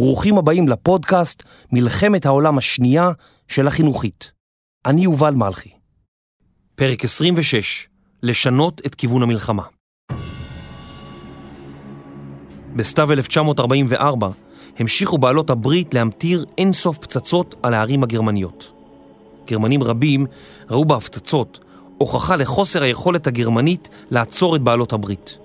ברוכים הבאים לפודקאסט מלחמת העולם השנייה של החינוכית. אני יובל מלכי. פרק 26, לשנות את כיוון המלחמה. בסתיו 1944 המשיכו בעלות הברית להמטיר אינסוף פצצות על הערים הגרמניות. גרמנים רבים ראו בהפצצות הוכחה לחוסר היכולת הגרמנית לעצור את בעלות הברית.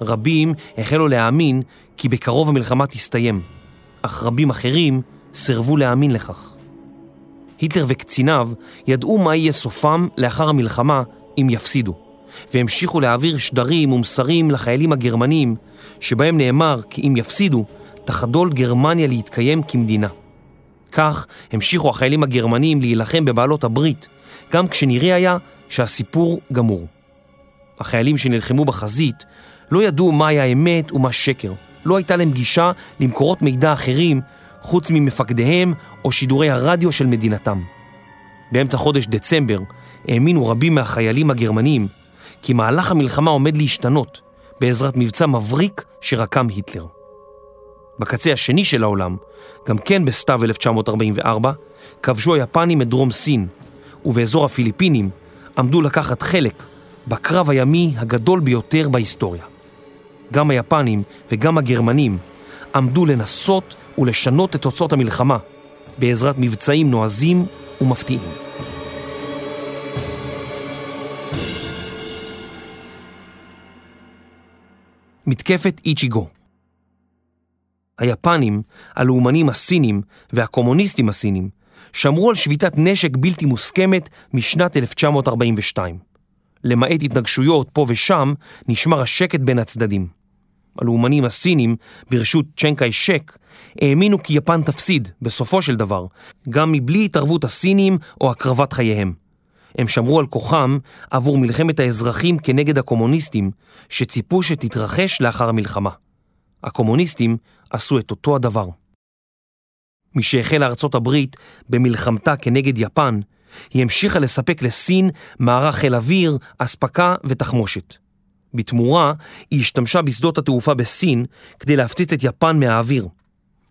רבים החלו להאמין כי בקרוב המלחמה תסתיים, אך רבים אחרים סירבו להאמין לכך. היטלר וקציניו ידעו מה יהיה סופם לאחר המלחמה אם יפסידו, והמשיכו להעביר שדרים ומסרים לחיילים הגרמנים, שבהם נאמר כי אם יפסידו, תחדול גרמניה להתקיים כמדינה. כך המשיכו החיילים הגרמנים להילחם בבעלות הברית, גם כשנראה היה שהסיפור גמור. החיילים שנלחמו בחזית לא ידעו מהי האמת ומה שקר. לא הייתה להם גישה למקורות מידע אחרים חוץ ממפקדיהם או שידורי הרדיו של מדינתם. באמצע חודש דצמבר האמינו רבים מהחיילים הגרמנים כי מהלך המלחמה עומד להשתנות בעזרת מבצע מבריק שרקם היטלר. בקצה השני של העולם, גם כן בסתיו 1944, כבשו היפנים את דרום סין, ובאזור הפיליפינים עמדו לקחת חלק בקרב הימי הגדול ביותר בהיסטוריה. גם היפנים וגם הגרמנים עמדו לנסות ולשנות את תוצאות המלחמה בעזרת מבצעים נועזים ומפתיעים. מתקפת איצ'יגו היפנים, הלאומנים הסינים והקומוניסטים הסינים שמרו על שביתת נשק בלתי מוסכמת משנת 1942. למעט התנגשויות פה ושם, נשמר השקט בין הצדדים. הלאומנים הסינים, ברשות צ'נקאי שק, האמינו כי יפן תפסיד, בסופו של דבר, גם מבלי התערבות הסינים או הקרבת חייהם. הם שמרו על כוחם עבור מלחמת האזרחים כנגד הקומוניסטים, שציפו שתתרחש לאחר המלחמה. הקומוניסטים עשו את אותו הדבר. משהחלה ארצות הברית במלחמתה כנגד יפן, היא המשיכה לספק לסין מערך חיל אוויר, אספקה ותחמושת. בתמורה, היא השתמשה בשדות התעופה בסין כדי להפציץ את יפן מהאוויר.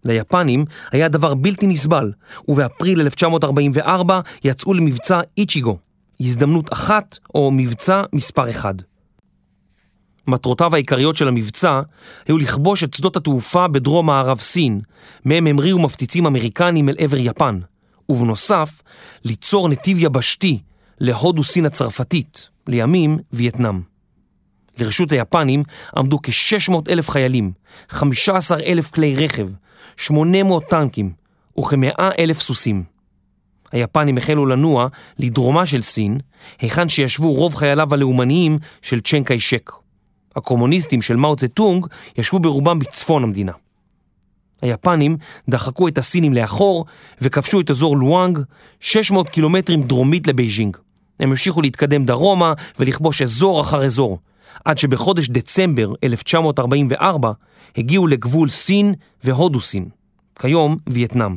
ליפנים היה דבר בלתי נסבל, ובאפריל 1944 יצאו למבצע איצ'יגו, הזדמנות אחת או מבצע מספר אחד. מטרותיו העיקריות של המבצע היו לכבוש את שדות התעופה בדרום מערב סין, מהם המריאו מפציצים אמריקנים אל עבר יפן, ובנוסף, ליצור נתיב יבשתי להודו סין הצרפתית, לימים וייטנאם. לרשות היפנים עמדו כ-600 אלף חיילים, 15 אלף כלי רכב, 800 טנקים וכ-100 אלף סוסים. היפנים החלו לנוע לדרומה של סין, היכן שישבו רוב חייליו הלאומניים של צ'יאנג קאי שק. הקומוניסטים של מאו צטונג ישבו ברובם בצפון המדינה. היפנים דחקו את הסינים לאחור וכבשו את אזור לואויאנג 600 קילומטרים דרומית לבייג'ינג. הם המשיכו להתקדם דרומה ולכבוש אזור אחר אזור, עד שבחודש דצמבר 1944 הגיעו לגבול סין והודו סין, כיום וייטנאם.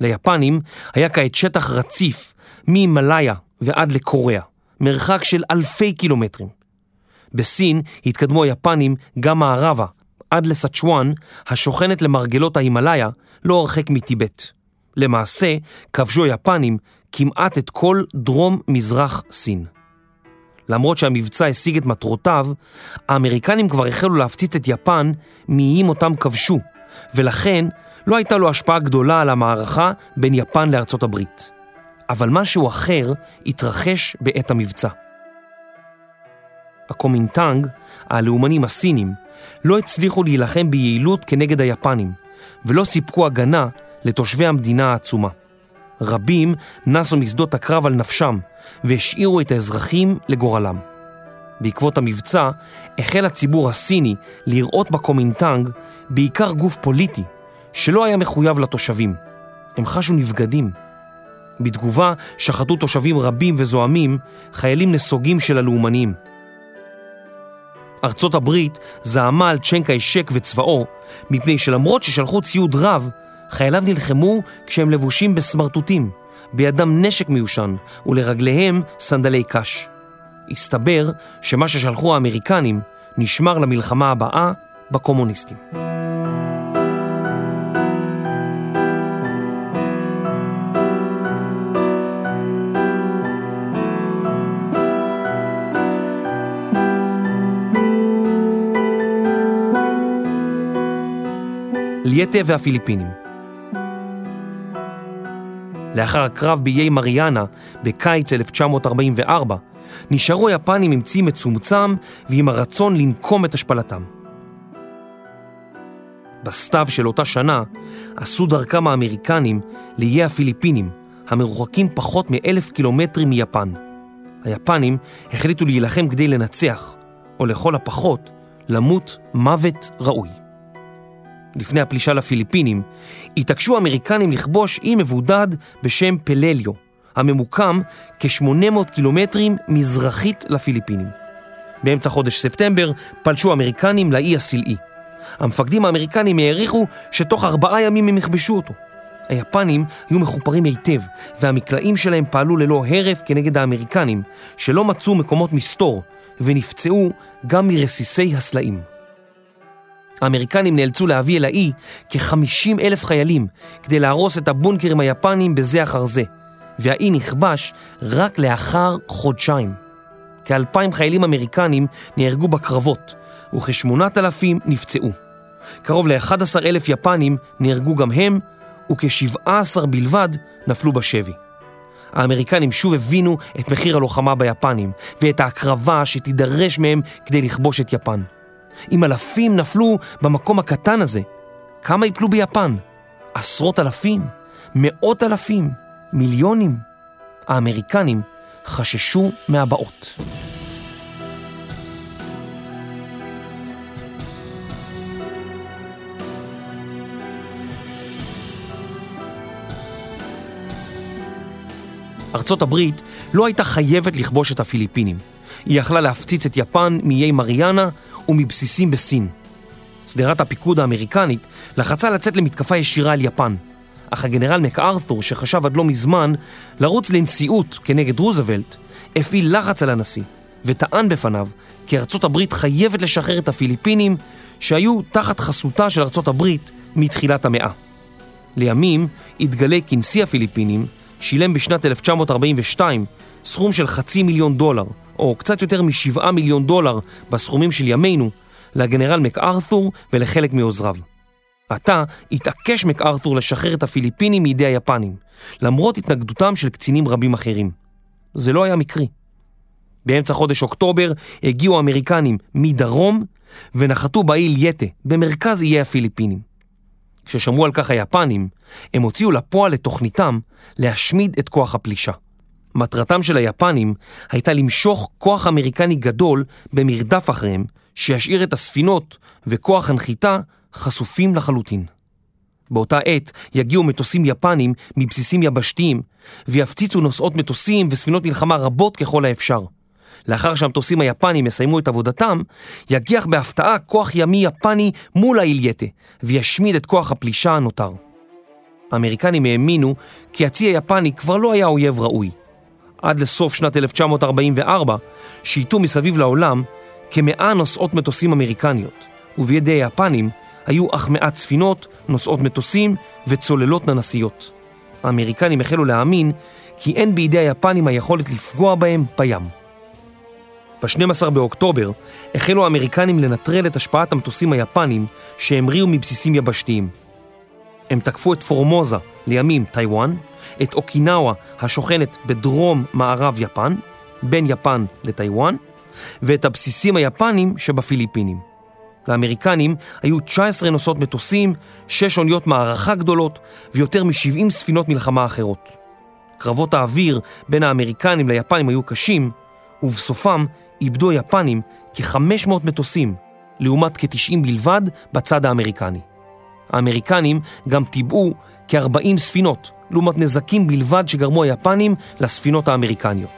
ליפנים היה כעת שטח רציף מהימאליה ועד לקוריאה, מרחק של אלפי קילומטרים. בסין התקדמו היפנים גם מערבה, עד לסצ'ואן, השוכנת למרגלות ההימאליה, לא הרחק מטיבט. למעשה, כבשו היפנים כמעט את כל דרום-מזרח סין. למרות שהמבצע השיג את מטרותיו, האמריקנים כבר החלו להפציץ את יפן מאיים אותם כבשו, ולכן לא הייתה לו השפעה גדולה על המערכה בין יפן לארצות הברית. אבל משהו אחר התרחש בעת המבצע. הקומינטנג, הלאומנים הסינים, לא הצליחו להילחם ביעילות כנגד היפנים, ולא סיפקו הגנה לתושבי המדינה העצומה. רבים נסו משדות הקרב על נפשם, והשאירו את האזרחים לגורלם. בעקבות המבצע, החל הציבור הסיני לראות בקומינטנג בעיקר גוף פוליטי, שלא היה מחויב לתושבים. הם חשו נבגדים. בתגובה שחטו תושבים רבים וזועמים חיילים נסוגים של הלאומנים. ארצות הברית זעמה על צ'נקאי שק וצבאו, מפני שלמרות ששלחו ציוד רב, חייליו נלחמו כשהם לבושים בסמרטוטים, בידם נשק מיושן ולרגליהם סנדלי קש. הסתבר שמה ששלחו האמריקנים נשמר למלחמה הבאה בקומוניסטים. ליטה והפיליפינים. לאחר הקרב באיי מריאנה בקיץ 1944, נשארו היפנים עם צי מצומצם ועם הרצון לנקום את השפלתם. בסתיו של אותה שנה עשו דרכם האמריקנים לאיי הפיליפינים, המרוחקים פחות מאלף קילומטרים מיפן. היפנים החליטו להילחם כדי לנצח, או לכל הפחות, למות מוות ראוי. לפני הפלישה לפיליפינים, התעקשו האמריקנים לכבוש אי מבודד בשם פלליו, הממוקם כ-800 קילומטרים מזרחית לפיליפינים. באמצע חודש ספטמבר פלשו האמריקנים לאי הסלעי. המפקדים האמריקנים העריכו שתוך ארבעה ימים הם יכבשו אותו. היפנים היו מחופרים היטב, והמקלעים שלהם פעלו ללא הרף כנגד האמריקנים, שלא מצאו מקומות מסתור, ונפצעו גם מרסיסי הסלעים. האמריקנים נאלצו להביא אל האי כ-50 אלף חיילים כדי להרוס את הבונקרים היפנים בזה אחר זה, והאי נכבש רק לאחר חודשיים. כאלפיים חיילים אמריקנים נהרגו בקרבות, וכ-8,000 נפצעו. קרוב ל-11 אלף יפנים נהרגו גם הם, וכ-17 בלבד נפלו בשבי. האמריקנים שוב הבינו את מחיר הלוחמה ביפנים, ואת ההקרבה שתידרש מהם כדי לכבוש את יפן. אם אלפים נפלו במקום הקטן הזה, כמה יפלו ביפן? עשרות אלפים? מאות אלפים? מיליונים? האמריקנים חששו מהבאות. ארצות הברית לא הייתה חייבת לכבוש את הפיליפינים. היא יכלה להפציץ את יפן מאיי מריאנה ומבסיסים בסין. שדרת הפיקוד האמריקנית לחצה לצאת למתקפה ישירה על יפן, אך הגנרל מקארתור, שחשב עד לא מזמן לרוץ לנשיאות כנגד רוזוולט, הפעיל לחץ על הנשיא, וטען בפניו כי ארצות הברית חייבת לשחרר את הפיליפינים שהיו תחת חסותה של ארצות הברית מתחילת המאה. לימים התגלה כי נשיא הפיליפינים שילם בשנת 1942 סכום של חצי מיליון דולר, או קצת יותר משבעה מיליון דולר בסכומים של ימינו, לגנרל מקארתור ולחלק מעוזריו. עתה התעקש מקארתור לשחרר את הפיליפינים מידי היפנים, למרות התנגדותם של קצינים רבים אחרים. זה לא היה מקרי. באמצע חודש אוקטובר הגיעו האמריקנים מדרום ונחתו באיל יטה, במרכז איי הפיליפינים. כששמעו על כך היפנים, הם הוציאו לפועל את תוכניתם להשמיד את כוח הפלישה. מטרתם של היפנים הייתה למשוך כוח אמריקני גדול במרדף אחריהם, שישאיר את הספינות וכוח הנחיתה חשופים לחלוטין. באותה עת יגיעו מטוסים יפנים מבסיסים יבשתיים ויפציצו נוסעות מטוסים וספינות מלחמה רבות ככל האפשר. לאחר שהמטוסים היפנים יסיימו את עבודתם, יגיח בהפתעה כוח ימי יפני מול האילייטה וישמיד את כוח הפלישה הנותר. האמריקנים האמינו כי הצי היפני כבר לא היה אויב ראוי. עד לסוף שנת 1944 שייטו מסביב לעולם כמאה נוסעות מטוסים אמריקניות, ובידי היפנים היו אך מעט ספינות, נוסעות מטוסים וצוללות ננסיות. האמריקנים החלו להאמין כי אין בידי היפנים היכולת לפגוע בהם בים. ב-12 באוקטובר החלו האמריקנים לנטרל את השפעת המטוסים היפנים שהמריאו מבסיסים יבשתיים. הם תקפו את פורמוזה, לימים טיוואן, את אוקינאווה השוכנת בדרום מערב יפן, בין יפן לטיוואן, ואת הבסיסים היפנים שבפיליפינים. לאמריקנים היו 19 נוסעות מטוסים, 6 אוניות מערכה גדולות ויותר מ-70 ספינות מלחמה אחרות. קרבות האוויר בין האמריקנים ליפנים היו קשים, ובסופם איבדו היפנים כ-500 מטוסים, לעומת כ-90 בלבד בצד האמריקני. האמריקנים גם טיבעו כ-40 ספינות, לעומת נזקים בלבד שגרמו היפנים לספינות האמריקניות.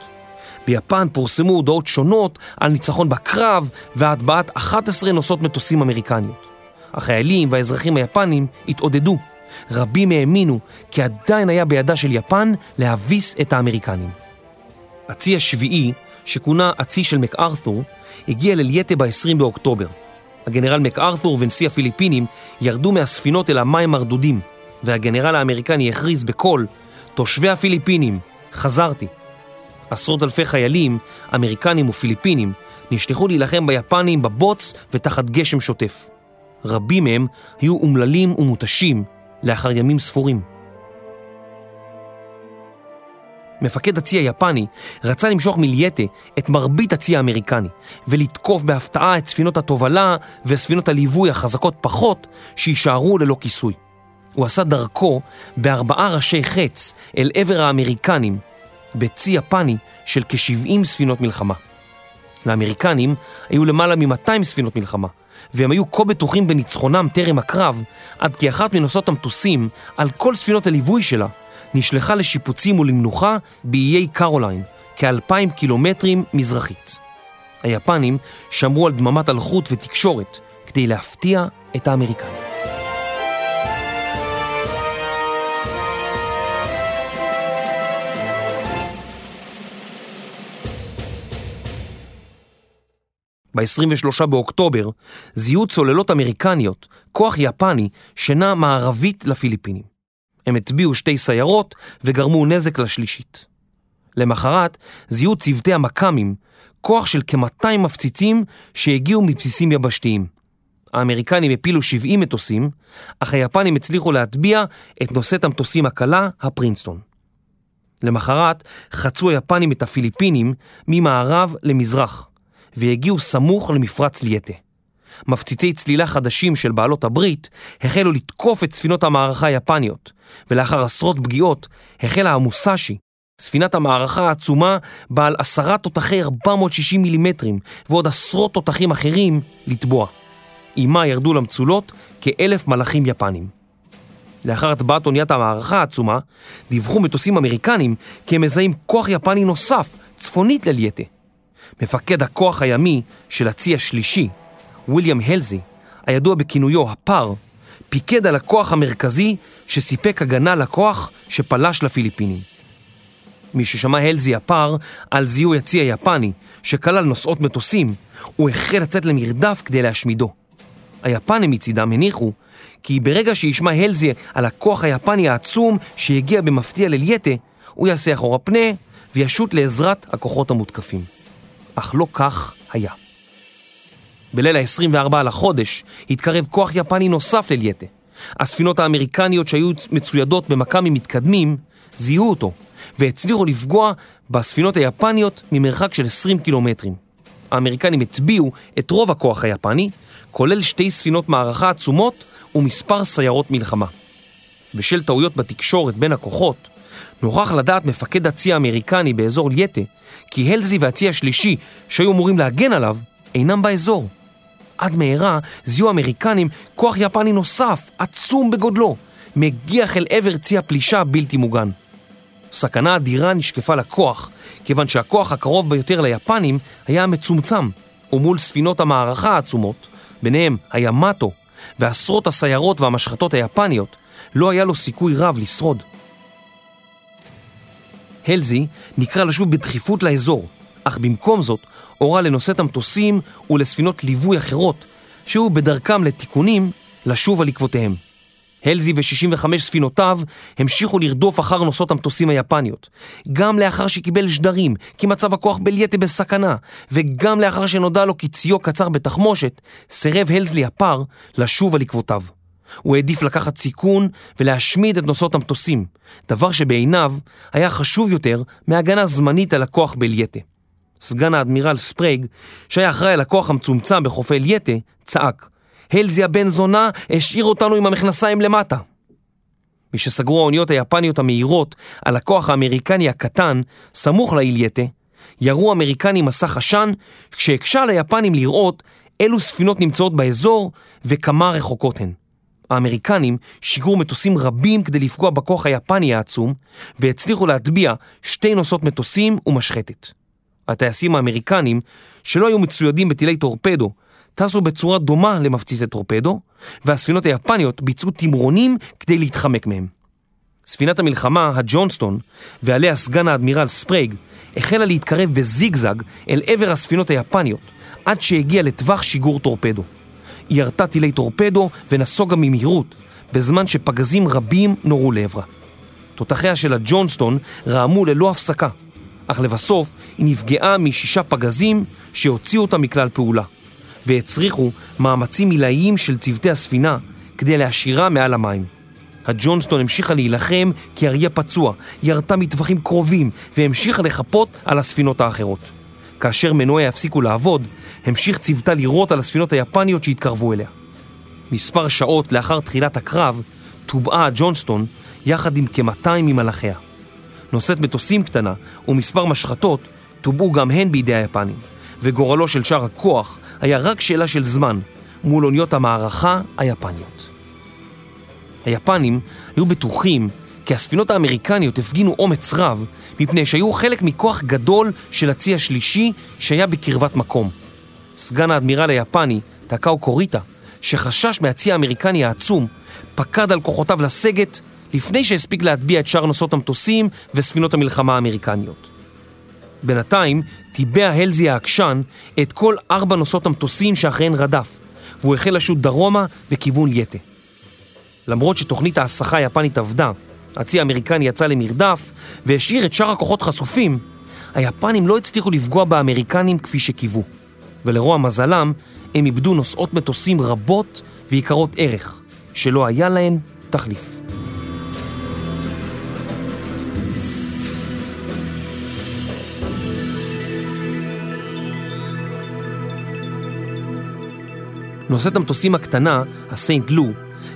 ביפן פורסמו הודעות שונות על ניצחון בקרב והטבעת 11 נוסעות מטוסים אמריקניות. החיילים והאזרחים היפנים התעודדו. רבים האמינו כי עדיין היה בידה של יפן להביס את האמריקנים. הצי השביעי, שכונה הצי של מקארתור, הגיע ללייטה ב-20 באוקטובר. הגנרל מקארתור ונשיא הפיליפינים ירדו מהספינות אל המים הרדודים, והגנרל האמריקני הכריז בקול, תושבי הפיליפינים, חזרתי. עשרות אלפי חיילים, אמריקנים ופיליפינים, נשלחו להילחם ביפנים בבוץ ותחת גשם שוטף. רבים מהם היו אומללים ומותשים לאחר ימים ספורים. מפקד הצי היפני רצה למשוך מלייטה את מרבית הצי האמריקני ולתקוף בהפתעה את ספינות התובלה וספינות הליווי החזקות פחות שיישארו ללא כיסוי. הוא עשה דרכו בארבעה ראשי חץ אל עבר האמריקנים בצי יפני של כ-70 ספינות מלחמה. לאמריקנים היו למעלה מ-200 ספינות מלחמה, והם היו כה בטוחים בניצחונם טרם הקרב, עד כי אחת מנוסעות המטוסים, על כל ספינות הליווי שלה, נשלחה לשיפוצים ולמנוחה באיי קרוליין, כאלפיים קילומטרים מזרחית. היפנים שמרו על דממת אלחוט ותקשורת כדי להפתיע את האמריקנים. ב-23 באוקטובר זיהו צוללות אמריקניות, כוח יפני, שנע מערבית לפיליפינים. הם הטביעו שתי סיירות וגרמו נזק לשלישית. למחרת זיהו צוותי המכ"מים, כוח של כ-200 מפציצים שהגיעו מבסיסים יבשתיים. האמריקנים הפילו 70 מטוסים, אך היפנים הצליחו להטביע את נושאת המטוסים הקלה, הפרינסטון. למחרת חצו היפנים את הפיליפינים ממערב למזרח, והגיעו סמוך למפרץ ליאטה. מפציצי צלילה חדשים של בעלות הברית החלו לתקוף את ספינות המערכה היפניות, ולאחר עשרות פגיעות החלה המוסאשי, ספינת המערכה העצומה בעל עשרה תותחי 460 מילימטרים ועוד עשרות תותחים אחרים לטבוע. עימה ירדו למצולות כאלף מלאכים יפנים. לאחר הטבעת אוניית המערכה העצומה, דיווחו מטוסים אמריקנים כי הם מזהים כוח יפני נוסף צפונית לליאטה. מפקד הכוח הימי של הצי השלישי, ויליאם הלזי, הידוע בכינויו הפר, פיקד על הכוח המרכזי שסיפק הגנה לכוח שפלש לפיליפינים. מששמע הלזי הפר על זיהוי הצי היפני, שכלל נוסעות מטוסים, הוא החל לצאת למרדף כדי להשמידו. היפנים מצידם הניחו כי ברגע שישמע הלזי על הכוח היפני העצום שהגיע במפתיע ללייטה, הוא יעשה אחורה פנה וישוט לעזרת הכוחות המותקפים. אך לא כך היה. בליל ה-24 לחודש התקרב כוח יפני נוסף ללייטה. הספינות האמריקניות שהיו מצוידות במכ"מים מתקדמים זיהו אותו והצליחו לפגוע בספינות היפניות ממרחק של 20 קילומטרים. האמריקנים הטביעו את רוב הכוח היפני, כולל שתי ספינות מערכה עצומות ומספר סיירות מלחמה. בשל טעויות בתקשורת בין הכוחות, נוכח לדעת מפקד הצי האמריקני באזור ליאטה כי הלזי והצי השלישי שהיו אמורים להגן עליו אינם באזור. עד מהרה זיהו האמריקנים כוח יפני נוסף, עצום בגודלו, מגיח אל עבר צי הפלישה הבלתי מוגן. סכנה אדירה נשקפה לכוח, כיוון שהכוח הקרוב ביותר ליפנים היה המצומצם, ומול ספינות המערכה העצומות, ביניהם הימטו ועשרות הסיירות והמשחטות היפניות, לא היה לו סיכוי רב לשרוד. הלזי נקרא לשוב בדחיפות לאזור, אך במקום זאת הורה לנושאת המטוסים ולספינות ליווי אחרות, שהיו בדרכם לתיקונים לשוב על עקבותיהם. הלזי ו-65 ספינותיו המשיכו לרדוף אחר נוסעות המטוסים היפניות, גם לאחר שקיבל שדרים כי מצב הכוח בלייטה בסכנה, וגם לאחר שנודע לו כי ציו קצר בתחמושת, סירב הלזלי הפר לשוב על עקבותיו. הוא העדיף לקחת סיכון ולהשמיד את נוסעות המטוסים, דבר שבעיניו היה חשוב יותר מהגנה זמנית על הכוח בלייטה. סגן האדמירל ספרייג, שהיה אחראי על הכוח המצומצם בחופי אלייטה, צעק הלזי הבן זונה השאיר אותנו עם המכנסיים למטה. משסגרו האוניות היפניות המהירות על הכוח האמריקני הקטן, סמוך לאילייטה, ירו האמריקנים מסך עשן, כשהקשה על היפנים לראות אילו ספינות נמצאות באזור וכמה רחוקות הן. האמריקנים שיגרו מטוסים רבים כדי לפגוע בכוח היפני העצום, והצליחו להטביע שתי נוסעות מטוסים ומשחטת. הטייסים האמריקנים, שלא היו מצוידים בטילי טורפדו, טסו בצורה דומה למפציצי טורפדו, והספינות היפניות ביצעו תמרונים כדי להתחמק מהם. ספינת המלחמה, הג'ונסטון, ועליה סגן האדמירל ספרייג, החלה להתקרב בזיגזג אל עבר הספינות היפניות, עד שהגיעה לטווח שיגור טורפדו. היא ירתה טילי טורפדו ונסוגה ממהירות, בזמן שפגזים רבים נורו לעברה. תותחיה של הג'ונסטון רעמו ללא הפסקה, אך לבסוף היא נפגעה משישה פגזים שהוציאו אותה מכלל פעולה, והצריכו מאמצים עילאיים של צוותי הספינה כדי להשאירה מעל המים. הג'ונסטון המשיכה להילחם כאריה פצוע, ירתה מטווחים קרובים והמשיכה לחפות על הספינות האחרות. כאשר מנועיה הפסיקו לעבוד, המשיך צוותה לירות על הספינות היפניות שהתקרבו אליה. מספר שעות לאחר תחילת הקרב, טובעה ג'ונסטון יחד עם כ-200 ממלאכיה. נושאת מטוסים קטנה ומספר משחטות טובעו גם הן בידי היפנים, וגורלו של שאר הכוח היה רק שאלה של זמן מול אוניות המערכה היפניות. היפנים היו בטוחים כי הספינות האמריקניות הפגינו אומץ רב מפני שהיו חלק מכוח גדול של הצי השלישי שהיה בקרבת מקום. סגן האדמירל היפני, טקאו קוריטה, שחשש מהצי האמריקני העצום, פקד על כוחותיו לסגת לפני שהספיק להטביע את שאר נוסעות המטוסים וספינות המלחמה האמריקניות. בינתיים טיבע הלזי העקשן את כל ארבע נוסעות המטוסים שאחריהן רדף, והוא החל לשוט דרומה בכיוון יטה. למרות שתוכנית ההסחה היפנית עבדה, הצי האמריקני יצא למרדף והשאיר את שאר הכוחות חשופים, היפנים לא הצליחו לפגוע באמריקנים כפי שקיוו. ולרוע מזלם, הם איבדו נוסעות מטוסים רבות ויקרות ערך, שלא היה להן תחליף. נושאת המטוסים הקטנה, הסיינט לו,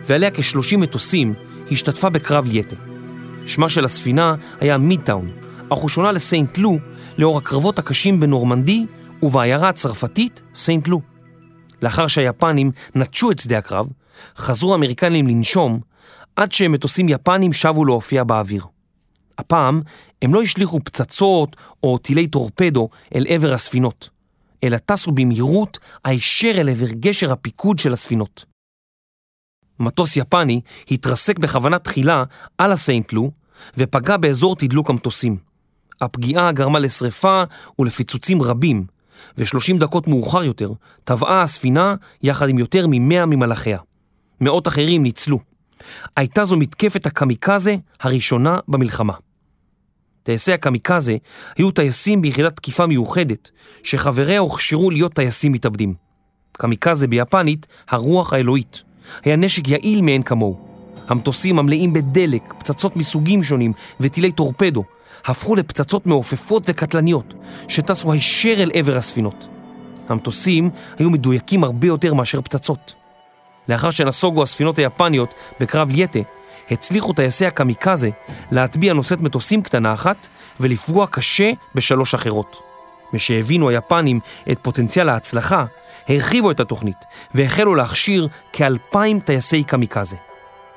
ועליה כ-30 מטוסים, השתתפה בקרב לייטה. שמה של הספינה היה מידוויי, אך הוא שונה לסיינט לו לאור הקרבות הקשים בנורמנדי ובעיירה הצרפתית סיינט לו. לאחר שהיפנים נטשו את שדה הקרב, חזרו האמריקנים לנשום עד שמטוסים יפנים שבו להופיע באוויר. הפעם הם לא השליכו פצצות או טילי טורפדו אל עבר הספינות, אלא טסו במהירות הישר אל עבר גשר הפיקוד של הספינות. מטוס יפני התרסק בכוונה תחילה על הסיינט לו ופגע באזור תדלוק המטוסים. הפגיעה גרמה לשרפה ולפיצוצים רבים, ו-30 דקות מאוחר יותר טבעה הספינה יחד עם יותר מ-100 ממלאכיה. מאות אחרים ניצלו. הייתה זו מתקפת הקמיקזה הראשונה במלחמה. טייסי הקמיקזה היו טייסים ביחידת תקיפה מיוחדת, שחבריה הוכשרו להיות טייסים מתאבדים. קמיקזה ביפנית, הרוח האלוהית. היה נשק יעיל מאין כמוהו. המטוסים המלאים בדלק, פצצות מסוגים שונים וטילי טורפדו הפכו לפצצות מעופפות וקטלניות שטסו הישר אל עבר הספינות. המטוסים היו מדויקים הרבה יותר מאשר פצצות. לאחר שנסוגו הספינות היפניות בקרב יטה, הצליחו טייסי הקמיקזה להטביע נושאת מטוסים קטנה אחת ולפגוע קשה בשלוש אחרות. משהבינו היפנים את פוטנציאל ההצלחה, הרחיבו את התוכנית והחלו להכשיר כאלפיים טייסי קמיקזה.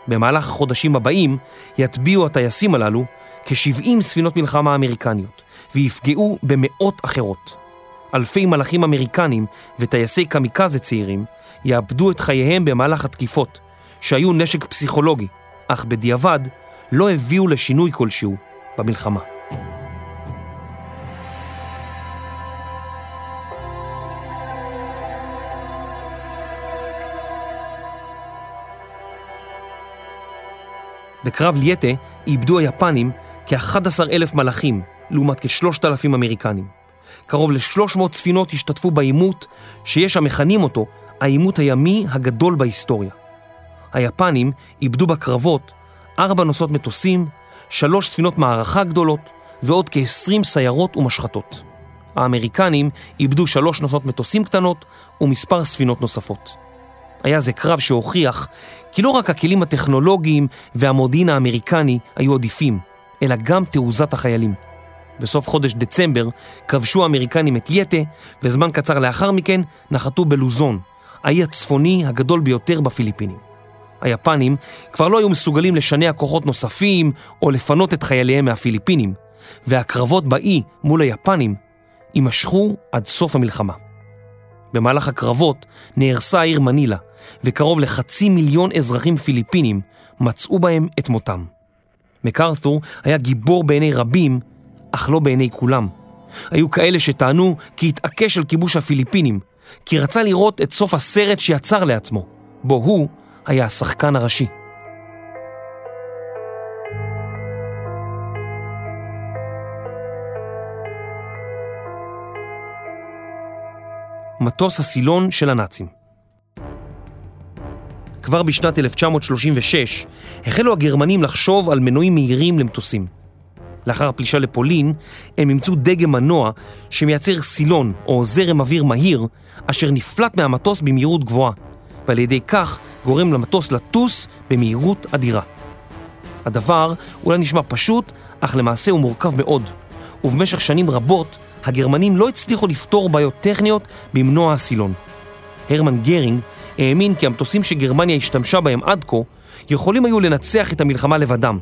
במהלך החודשים הבאים יטביעו הטייסים הללו כ-70 ספינות מלחמה אמריקניות ויפגעו במאות אחרות. אלפי מלאכים אמריקנים וטייסי קמיקזה צעירים יאבדו את חייהם במהלך התקיפות, שהיו נשק פסיכולוגי, אך בדיעבד לא הביאו לשינוי כלשהו במלחמה. בקרב ליאטה איבדו היפנים כ-11 אלף מלאכים, לעומת כ-3,000 אמריקנים. קרוב ל-300 ספינות השתתפו בעימות, שיש המכנים אותו העימות הימי הגדול בהיסטוריה. היפנים איבדו בקרבות ארבע נוסעות מטוסים, שלוש ספינות מערכה גדולות ועוד כ-20 סיירות ומשחטות. האמריקנים איבדו שלוש נוסעות מטוסים קטנות ומספר ספינות נוספות. היה זה קרב שהוכיח כי לא רק הכלים הטכנולוגיים והמודיעין האמריקני היו עדיפים, אלא גם תעוזת החיילים. בסוף חודש דצמבר כבשו האמריקנים את ליאטה, וזמן קצר לאחר מכן נחתו בלוזון, האי הצפוני הגדול ביותר בפיליפינים. היפנים כבר לא היו מסוגלים לשנע כוחות נוספים או לפנות את חייליהם מהפיליפינים, והקרבות באי מול היפנים יימשכו עד סוף המלחמה. במהלך הקרבות נהרסה העיר מנילה, וקרוב לחצי מיליון אזרחים פיליפינים מצאו בהם את מותם. מקארת'ור היה גיבור בעיני רבים, אך לא בעיני כולם. היו כאלה שטענו כי התעקש על כיבוש הפיליפינים, כי רצה לראות את סוף הסרט שיצר לעצמו, בו הוא היה השחקן הראשי. מטוס הסילון של הנאצים. כבר בשנת 1936 החלו הגרמנים לחשוב על מנועים מהירים למטוסים. לאחר הפלישה לפולין, הם אימצו דגם מנוע שמייצר סילון או זרם אוויר מהיר, אשר נפלט מהמטוס במהירות גבוהה, ועל ידי כך גורם למטוס לטוס במהירות אדירה. הדבר אולי נשמע פשוט, אך למעשה הוא מורכב מאוד, ובמשך שנים רבות הגרמנים לא הצליחו לפתור בעיות טכניות במנוע הסילון. הרמן גרינג האמין כי המטוסים שגרמניה השתמשה בהם עד כה יכולים היו לנצח את המלחמה לבדם,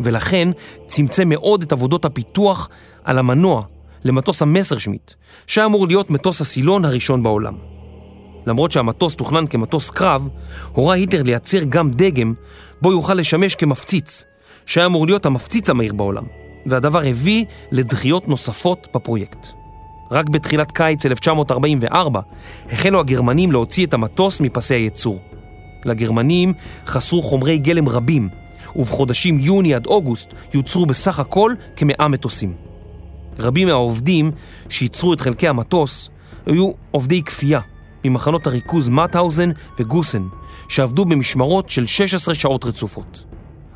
ולכן צמצם מאוד את עבודות הפיתוח על המנוע למטוס המסרשמיט, שהיה אמור להיות מטוס הסילון הראשון בעולם. למרות שהמטוס תוכנן כמטוס קרב, הורה היטלר לייצר גם דגם בו יוכל לשמש כמפציץ, שהיה אמור להיות המפציץ המהיר בעולם, והדבר הביא לדחיות נוספות בפרויקט. רק בתחילת קיץ 1944 החלו הגרמנים להוציא את המטוס מפסי הייצור. לגרמנים חסרו חומרי גלם רבים, ובחודשים יוני עד אוגוסט יוצרו בסך הכל כמאה מטוסים. רבים מהעובדים שייצרו את חלקי המטוס היו עובדי כפייה ממחנות הריכוז מאטהאוזן וגוסן, שעבדו במשמרות של 16 שעות רצופות.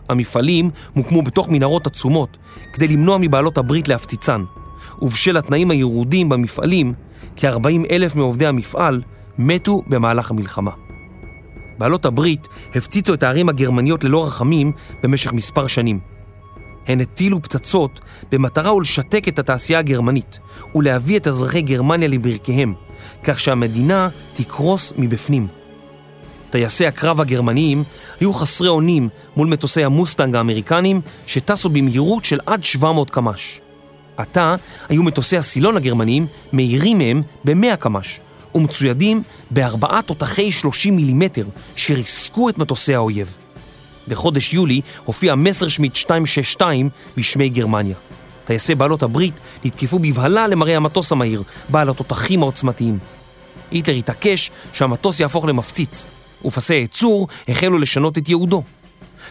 המפעלים מוקמו בתוך מנהרות עצומות כדי למנוע מבעלות הברית להפציצן, ובשל התנאים הירודים במפעלים, כ-40 אלף מעובדי המפעל מתו במהלך המלחמה. בעלות הברית הפציצו את הערים הגרמניות ללא רחמים במשך מספר שנים. הן הטילו פצצות במטרה ולשתק את התעשייה הגרמנית ולהביא את אזרחי גרמניה לברכיהם, כך שהמדינה תקרוס מבפנים. טייסי הקרב הגרמניים היו חסרי אונים מול מטוסי המוסטנג האמריקנים שטסו במהירות של עד 700 קמ"ש. עתה היו מטוסי הסילון הגרמניים מהירים מהם ב-100 קמ"ש ומצוידים בארבעה תותחי 30 מילימטר שריסקו את מטוסי האויב. בחודש יולי הופיע מסרשמיט 262 בשמי גרמניה. טייסי בעלות הברית נתקפו בבהלה למראה המטוס המהיר, בעל התותחים העוצמתיים. היטלר התעקש שהמטוס יהפוך למפציץ, ופסי הייצור החלו לשנות את ייעודו.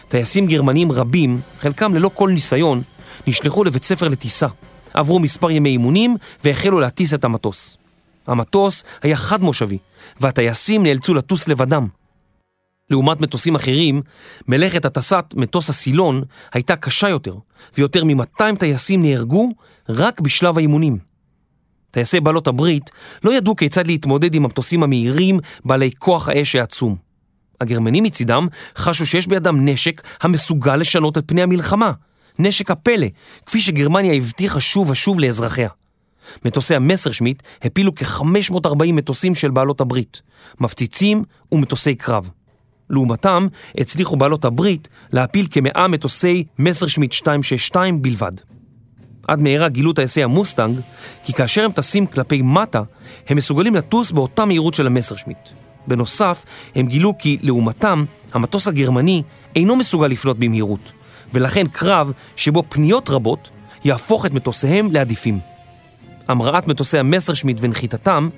טייסים גרמנים רבים, חלקם ללא כל ניסיון, נשלחו לבית ספר לטיסה, עברו מספר ימי אימונים והחלו להטיס את המטוס. המטוס היה חד מושבי, והטייסים נאלצו לטוס לבדם. לעומת מטוסים אחרים, מלאכת הטסת מטוס הסילון הייתה קשה יותר, ויותר מ-200 טייסים נהרגו רק בשלב האימונים. טייסי בעלות הברית לא ידעו כיצד להתמודד עם המטוסים המהירים בעלי כוח האש העצום. הגרמנים מצידם חשו שיש בידם נשק המסוגל לשנות את פני המלחמה, נשק הפלא, כפי שגרמניה הבטיחה שוב ושוב לאזרחיה. מטוסי המסרשמיט הפילו כ-540 מטוסים של בעלות הברית, מפציצים ומטוסי קרב. לעומתם, הצליחו בעלות הברית להפיל כמאה מטוסי מסרשמיט 262 בלבד. עד מהרה גילו טייסי המוסטנג, כי כאשר הם טסים כלפי מטה, הם מסוגלים לטוס באותה מהירות של המסרשמיט. בנוסף, הם גילו כי לעומתם, המטוס הגרמני אינו מסוגל לפנות במהירות, ולכן קרב שבו פניות רבות יהפוך את מטוסיהם לעדיפים. המראת מטוסי המסרשמיט ונחיתתם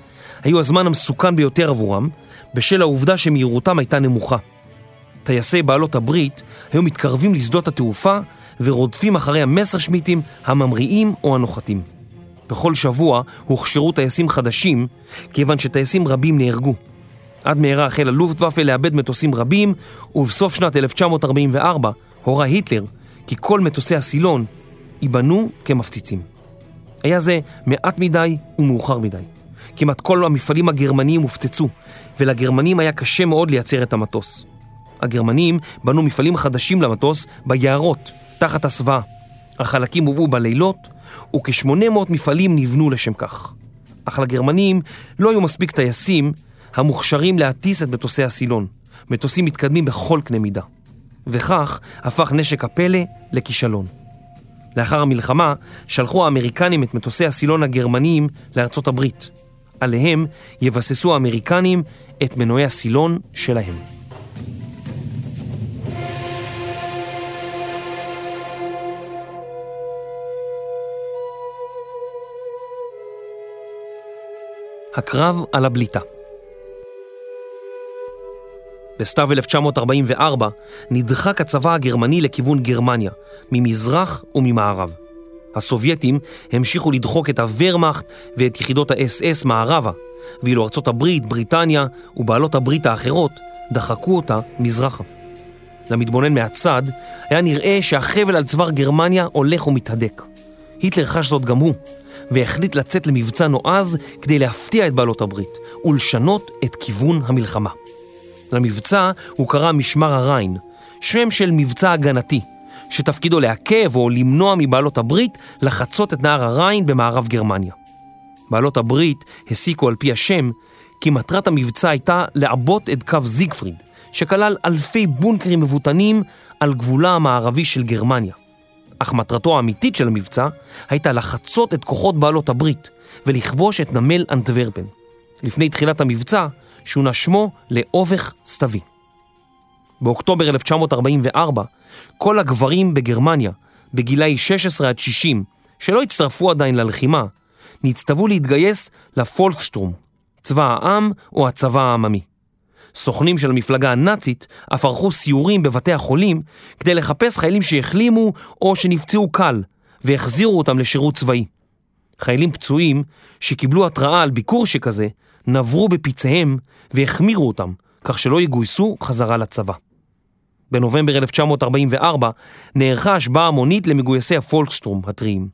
היו הזמן המסוכן ביותר עבורם, בשל העובדה שמהירותם הייתה נמוכה. טייסי בעלות הברית היו מתקרבים לשדות התעופה ורודפים אחרי המסרשמיטים הממריאים או הנוחתים. בכל שבוע הוכשרו טייסים חדשים, כיוון שטייסים רבים נהרגו. עד מהרה החל הלופטוואפה לאבד מטוסים רבים, ובסוף שנת 1944 הורה היטלר כי כל מטוסי הסילון ייבנו כמפציצים. היה זה מעט מדי ומאוחר מדי. כמעט כל המפעלים הגרמניים הופצצו, ולגרמנים היה קשה מאוד לייצר את המטוס. הגרמנים בנו מפעלים חדשים למטוס ביערות, תחת הסוואה. החלקים הובאו בלילות, וכ-800 מפעלים נבנו לשם כך. אך לגרמנים לא היו מספיק טייסים המוכשרים להטיס את מטוסי הסילון, מטוסים מתקדמים בכל קנה מידה. וכך הפך נשק הפלא לכישלון. לאחר המלחמה שלחו האמריקנים את מטוסי הסילון הגרמניים לארצות הברית. עליהם יבססו האמריקנים את מנועי הסילון שלהם. הקרב על הבליטה בסתיו 1944 נדחק הצבא הגרמני לכיוון גרמניה, ממזרח וממערב. הסובייטים המשיכו לדחוק את הוורמאכט ואת יחידות האס-אס מערבה, ואילו ארצות הברית, בריטניה ובעלות הברית האחרות דחקו אותה מזרחה. למתבונן מהצד היה נראה שהחבל על צוואר גרמניה הולך ומתהדק. היטלר חש זאת גם הוא, והחליט לצאת למבצע נועז כדי להפתיע את בעלות הברית ולשנות את כיוון המלחמה. למבצע הוא קרא משמר הריין, שם של מבצע הגנתי, שתפקידו לעכב או למנוע מבעלות הברית לחצות את נהר הריין במערב גרמניה. בעלות הברית הסיקו על פי השם כי מטרת המבצע הייתה לעבות את קו זיגפריד, שכלל אלפי בונקרים מבוטנים על גבולה המערבי של גרמניה. אך מטרתו האמיתית של המבצע הייתה לחצות את כוחות בעלות הברית ולכבוש את נמל אנטוורפן. לפני תחילת המבצע שונה שמו לאובך סתווי. באוקטובר 1944, כל הגברים בגרמניה, בגילאי 16 עד 60, שלא הצטרפו עדיין ללחימה, נצטוו להתגייס לפולקסטרום, צבא העם או הצבא העממי. סוכנים של המפלגה הנאצית אף ערכו סיורים בבתי החולים כדי לחפש חיילים שהחלימו או שנפצעו קל והחזירו אותם לשירות צבאי. חיילים פצועים שקיבלו התראה על ביקור שכזה נברו בפיציהם והחמירו אותם כך שלא יגויסו חזרה לצבא. בנובמבר 1944 נערכה השבעה המונית למגויסי הפולקסטרום הטריים.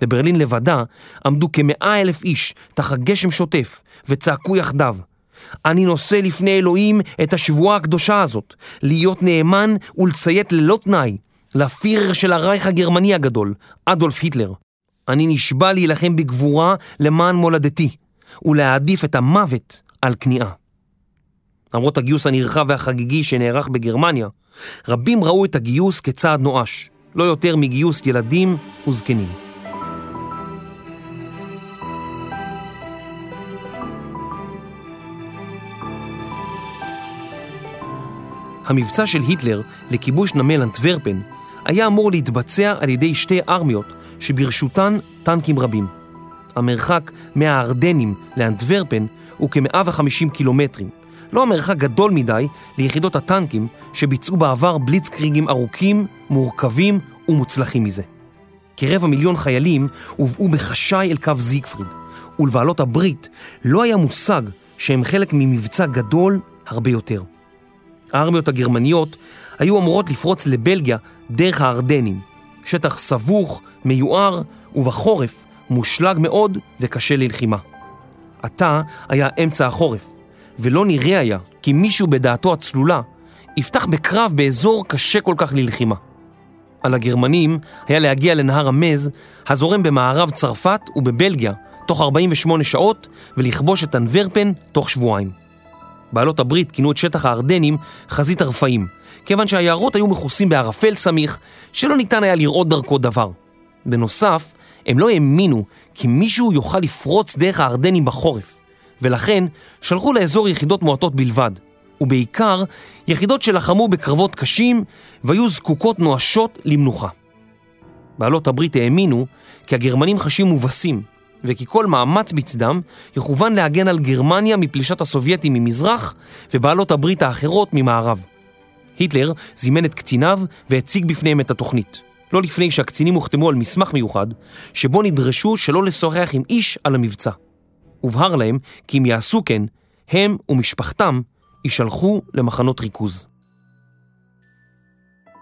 בברלין לבדה עמדו כמאה אלף איש תחת גשם שוטף וצעקו יחדיו אני נושא לפני אלוהים את השבועה הקדושה הזאת, להיות נאמן ולציית ללא תנאי לפירר של הרייך הגרמני הגדול, אדולף היטלר. אני נשבע להילחם בגבורה למען מולדתי, ולהעדיף את המוות על כניעה. למרות הגיוס הנרחב והחגיגי שנערך בגרמניה, רבים ראו את הגיוס כצעד נואש, לא יותר מגיוס ילדים וזקנים. המבצע של היטלר לכיבוש נמל אנטוורפן היה אמור להתבצע על ידי שתי ארמיות שברשותן טנקים רבים. המרחק מהארדנים לאנטוורפן הוא כ-150 קילומטרים, לא המרחק גדול מדי ליחידות הטנקים שביצעו בעבר בליצקריגים ארוכים, מורכבים ומוצלחים מזה. כרבע מיליון חיילים הובאו בחשאי אל קו זיגפריד, ולבעלות הברית לא היה מושג שהם חלק ממבצע גדול הרבה יותר. הארמיות הגרמניות היו אמורות לפרוץ לבלגיה דרך הארדנים, שטח סבוך, מיוער ובחורף מושלג מאוד וקשה ללחימה. עתה היה אמצע החורף, ולא נראה היה כי מישהו בדעתו הצלולה יפתח בקרב באזור קשה כל כך ללחימה. על הגרמנים היה להגיע לנהר המז, הזורם במערב צרפת ובבלגיה, תוך 48 שעות, ולכבוש את אנוורפן תוך שבועיים. בעלות הברית כינו את שטח הארדנים חזית הרפאים, כיוון שהיערות היו מכוסים בערפל סמיך, שלא ניתן היה לראות דרכו דבר. בנוסף, הם לא האמינו כי מישהו יוכל לפרוץ דרך הארדנים בחורף, ולכן שלחו לאזור יחידות מועטות בלבד, ובעיקר יחידות שלחמו בקרבות קשים והיו זקוקות נואשות למנוחה. בעלות הברית האמינו כי הגרמנים חשים מובסים, וכי כל מאמץ מצדם יכוון להגן על גרמניה מפלישת הסובייטים ממזרח ובעלות הברית האחרות ממערב. היטלר זימן את קציניו והציג בפניהם את התוכנית. לא לפני שהקצינים הוחתמו על מסמך מיוחד, שבו נדרשו שלא לשוחח עם איש על המבצע. הובהר להם כי אם יעשו כן, הם ומשפחתם יישלחו למחנות ריכוז.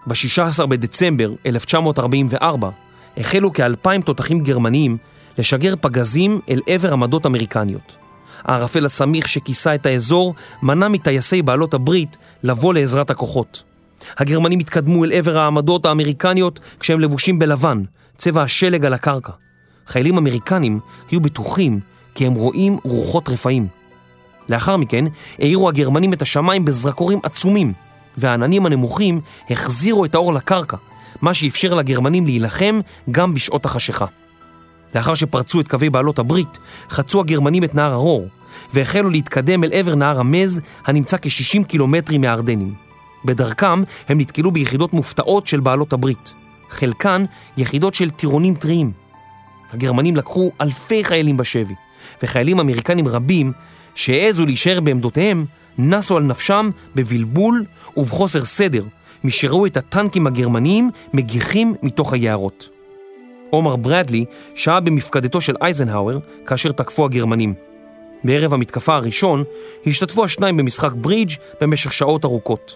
ב-16 בדצמבר 1944 החלו כאלפיים תותחים גרמניים לשגר פגזים אל עבר עמדות אמריקניות. הערפל הסמיך שכיסה את האזור מנע מטייסי בעלות הברית לבוא לעזרת הכוחות. הגרמנים התקדמו אל עבר העמדות האמריקניות כשהם לבושים בלבן, צבע השלג על הקרקע. חיילים אמריקנים היו בטוחים כי הם רואים רוחות רפאים. לאחר מכן האירו הגרמנים את השמיים בזרקורים עצומים, והעננים הנמוכים החזירו את האור לקרקע, מה שאפשר לגרמנים להילחם גם בשעות החשיכה. לאחר שפרצו את קווי בעלות הברית, חצו הגרמנים את נהר הרור, והחלו להתקדם אל עבר נהר המז, הנמצא כ-60 קילומטרים מהארדנים. בדרכם הם נתקלו ביחידות מופתעות של בעלות הברית, חלקן יחידות של טירונים טריים. הגרמנים לקחו אלפי חיילים בשבי, וחיילים אמריקנים רבים שהעזו להישאר בעמדותיהם, נסו על נפשם בבלבול ובחוסר סדר, משראו את הטנקים הגרמניים מגיחים מתוך היערות. עומר ברדלי שהה במפקדתו של אייזנהאואר כאשר תקפו הגרמנים. בערב המתקפה הראשון השתתפו השניים במשחק ברידג' במשך שעות ארוכות.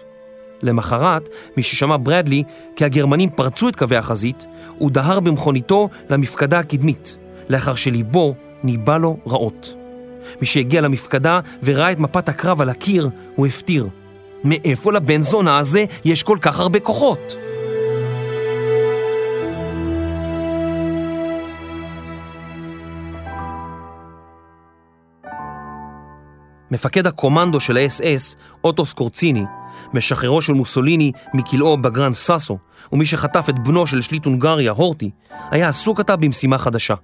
למחרת, מששמע ברדלי כי הגרמנים פרצו את קווי החזית, הוא דהר במכוניתו למפקדה הקדמית, לאחר שליבו ניבא לו רעות. משהגיע למפקדה וראה את מפת הקרב על הקיר, הוא הפטיר. מאיפה לבן זונה הזה יש כל כך הרבה כוחות? מפקד הקומנדו של האס-אס, אוטו סקורציני, משחררו של מוסוליני מכלאו בגרן סאסו, ומי שחטף את בנו של שליט הונגריה, הורטי, היה עסוק עתה במשימה חדשה.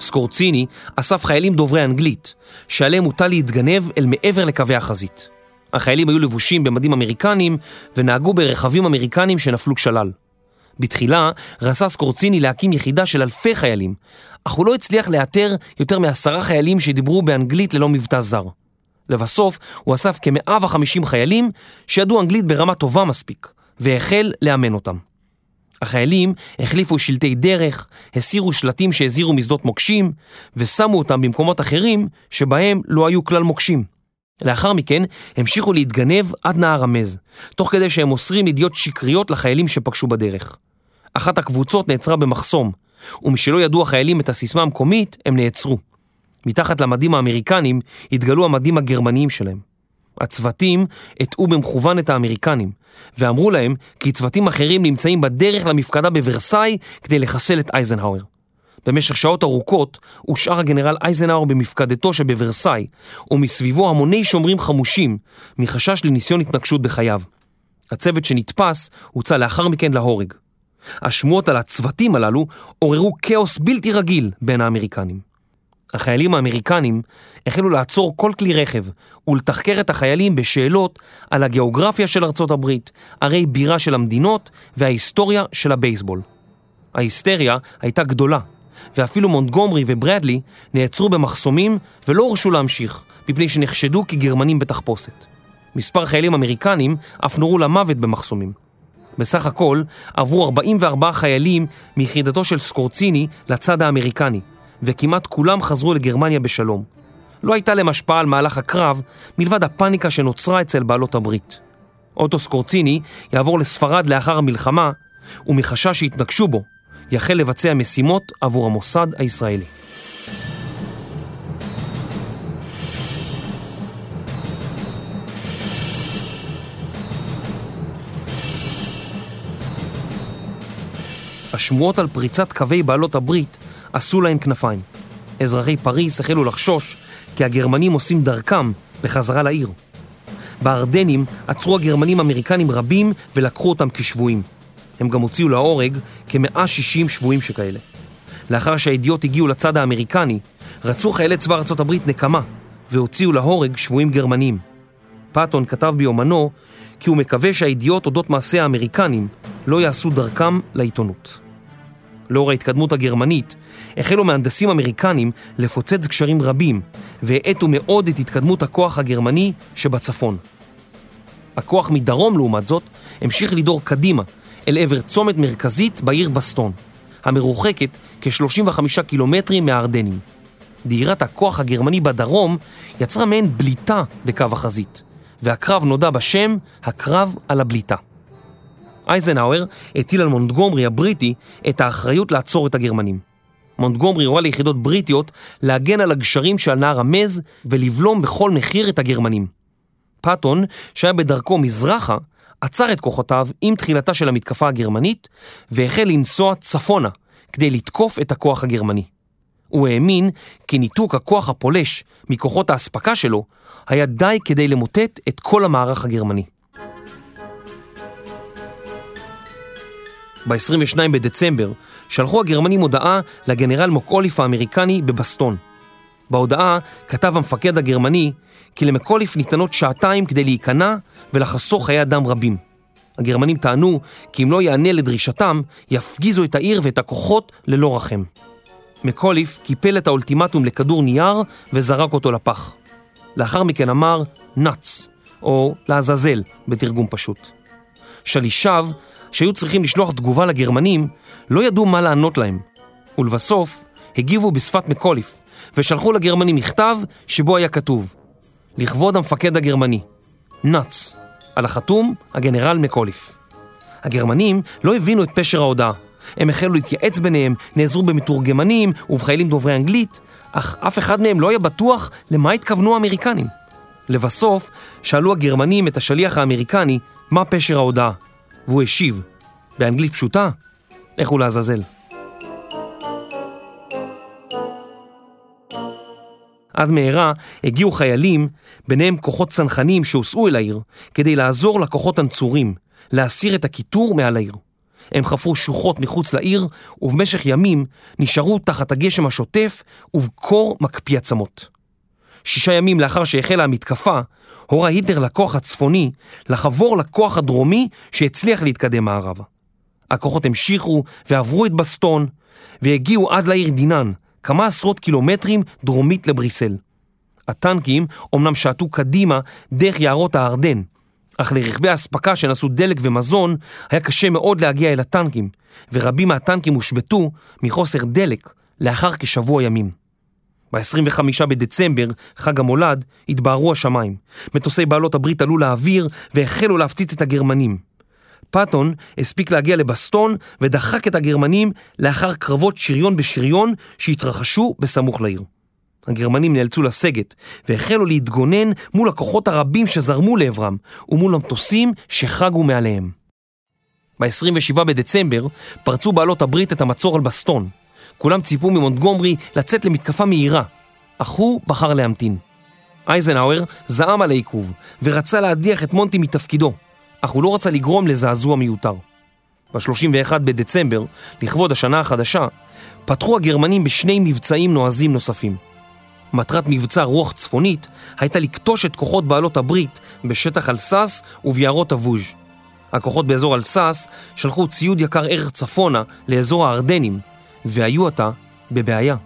סקורציני אסף חיילים דוברי אנגלית, שעליהם הוטל להתגנב אל מעבר לקווי החזית. החיילים היו לבושים במדים אמריקניים ונהגו ברכבים אמריקניים שנפלו שלל. בתחילה רצה סקורציני להקים יחידה של אלפי חיילים, אך הוא לא הצליח לאתר יותר מעשרה חיילים שדיברו באנגלית ללא מבטא זר. לבסוף הוא אסף כ-150 חיילים שידעו אנגלית ברמה טובה מספיק, והחל לאמן אותם. החיילים החליפו שלטי דרך, הסירו שלטים שהזהירו משדות מוקשים, ושמו אותם במקומות אחרים שבהם לא היו כלל מוקשים. לאחר מכן המשיכו להתגנב עד נהר המז, תוך כדי שהם מוסרים ידיעות שקריות לחיילים שפגשו בדרך. אחת הקבוצות נעצרה במחסום, ומשלא ידעו החיילים את הסיסמה המקומית, הם נעצרו. מתחת למדים האמריקנים התגלו המדים הגרמניים שלהם. הצוותים הטעו במכוון את האמריקנים, ואמרו להם כי צוותים אחרים נמצאים בדרך למפקדה בוורסאי כדי לחסל את אייזנהאואר. במשך שעות ארוכות הושאר הגנרל אייזנהאואר במפקדתו שבוורסאי, ומסביבו המוני שומרים חמושים, מחשש לניסיון התנגשות בחייו. הצוות שנתפס הוצא לאחר מכן להורג. השמועות על הצוותים הללו עוררו כאוס בלתי רגיל בין האמריקנים. החיילים האמריקנים החלו לעצור כל כלי רכב ולתחקר את החיילים בשאלות על הגיאוגרפיה של ארצות הברית, ערי בירה של המדינות וההיסטוריה של הבייסבול. ההיסטריה הייתה גדולה, ואפילו מונטגומרי וברדלי נעצרו במחסומים ולא הורשו להמשיך, מפני שנחשדו כגרמנים בתחפושת. מספר חיילים אמריקנים אף נורו למוות במחסומים. בסך הכל עברו 44 חיילים מיחידתו של סקורציני לצד האמריקני, וכמעט כולם חזרו לגרמניה בשלום. לא הייתה להם השפעה על מהלך הקרב, מלבד הפאניקה שנוצרה אצל בעלות הברית. אוטו סקורציני יעבור לספרד לאחר המלחמה, ומחשש שיתנגשו בו, יחל לבצע משימות עבור המוסד הישראלי. השמועות על פריצת קווי בעלות הברית עשו להם כנפיים. אזרחי פריס החלו לחשוש כי הגרמנים עושים דרכם בחזרה לעיר. בארדנים עצרו הגרמנים אמריקנים רבים ולקחו אותם כשבויים. הם גם הוציאו להורג כ-160 שבויים שכאלה. לאחר שהידיעות הגיעו לצד האמריקני, רצו חיילי צבא ארצות הברית נקמה, והוציאו להורג שבויים גרמנים. פאטון כתב ביומנו כי הוא מקווה שהידיעות אודות מעשי האמריקנים לא יעשו דרכם לעיתונות. לאור ההתקדמות הגרמנית, החלו מהנדסים אמריקנים לפוצץ גשרים רבים, והאטו מאוד את התקדמות הכוח הגרמני שבצפון. הכוח מדרום, לעומת זאת, המשיך לדור קדימה, אל עבר צומת מרכזית בעיר בסטון, המרוחקת כ-35 קילומטרים מהארדנים. דהירת הכוח הגרמני בדרום יצרה מעין בליטה בקו החזית, והקרב נודע בשם הקרב על הבליטה. אייזנהאואר הטיל על מונטגומרי הבריטי את האחריות לעצור את הגרמנים. מונטגומרי הורה ליחידות בריטיות להגן על הגשרים שעל נהר המז ולבלום בכל מחיר את הגרמנים. פאטון, שהיה בדרכו מזרחה, עצר את כוחותיו עם תחילתה של המתקפה הגרמנית והחל לנסוע צפונה כדי לתקוף את הכוח הגרמני. הוא האמין כי ניתוק הכוח הפולש מכוחות האספקה שלו היה די כדי למוטט את כל המערך הגרמני. ב-22 בדצמבר שלחו הגרמנים הודעה לגנרל מוקוליף האמריקני בבסטון. בהודעה כתב המפקד הגרמני כי למקוליף ניתנות שעתיים כדי להיכנע ולחסוך חיי אדם רבים. הגרמנים טענו כי אם לא יענה לדרישתם, יפגיזו את העיר ואת הכוחות ללא רחם. מקוליף קיפל את האולטימטום לכדור נייר וזרק אותו לפח. לאחר מכן אמר נאץ, או לעזאזל בתרגום פשוט. שלישיו, שהיו צריכים לשלוח תגובה לגרמנים, לא ידעו מה לענות להם, ולבסוף הגיבו בשפת מקוליף, ושלחו לגרמנים מכתב שבו היה כתוב לכבוד המפקד הגרמני, נאץ, על החתום הגנרל מקוליף. הגרמנים לא הבינו את פשר ההודעה. הם החלו להתייעץ ביניהם, נעזרו במתורגמנים ובחיילים דוברי אנגלית, אך אף אחד מהם לא היה בטוח למה התכוונו האמריקנים. לבסוף, שאלו הגרמנים את השליח האמריקני מה פשר ההודעה, והוא השיב, באנגלית פשוטה, הוא לעזאזל. עד מהרה הגיעו חיילים, ביניהם כוחות צנחנים שהוסעו אל העיר, כדי לעזור לכוחות הנצורים, להסיר את הקיטור מעל העיר. הם חפרו שוחות מחוץ לעיר, ובמשך ימים נשארו תחת הגשם השוטף ובקור מקפיא עצמות. שישה ימים לאחר שהחלה המתקפה, הורה היטלר לכוח הצפוני לחבור לכוח הדרומי שהצליח להתקדם מערבה. הכוחות המשיכו ועברו את בסטון, והגיעו עד לעיר דינן, כמה עשרות קילומטרים דרומית לבריסל. הטנקים אומנם שעטו קדימה דרך יערות הארדן, אך לרכבי האספקה שנשאו דלק ומזון היה קשה מאוד להגיע אל הטנקים, ורבים מהטנקים הושבתו מחוסר דלק לאחר כשבוע ימים. ב-25 בדצמבר, חג המולד, התבהרו השמיים. מטוסי בעלות הברית עלו לאוויר והחלו להפציץ את הגרמנים. פאטון הספיק להגיע לבסטון ודחק את הגרמנים לאחר קרבות שריון בשריון שהתרחשו בסמוך לעיר. הגרמנים נאלצו לסגת והחלו להתגונן מול הכוחות הרבים שזרמו לעברם ומול המטוסים שחגו מעליהם. ב-27 בדצמבר פרצו בעלות הברית את המצור על בסטון. כולם ציפו ממונטגומרי לצאת למתקפה מהירה, אך הוא בחר להמתין. אייזנהאואר זעם על העיכוב ורצה להדיח את מונטי מתפקידו, אך הוא לא רצה לגרום לזעזוע מיותר. ב-31 בדצמבר, לכבוד השנה החדשה, פתחו הגרמנים בשני מבצעים נועזים נוספים. מטרת מבצע רוח צפונית הייתה לקטוש את כוחות בעלות הברית בשטח אלסס וביערות אבוז'. הכוחות באזור אלסס שלחו ציוד יקר ערך צפונה לאזור הארדנים, והיו עתה בבעיה.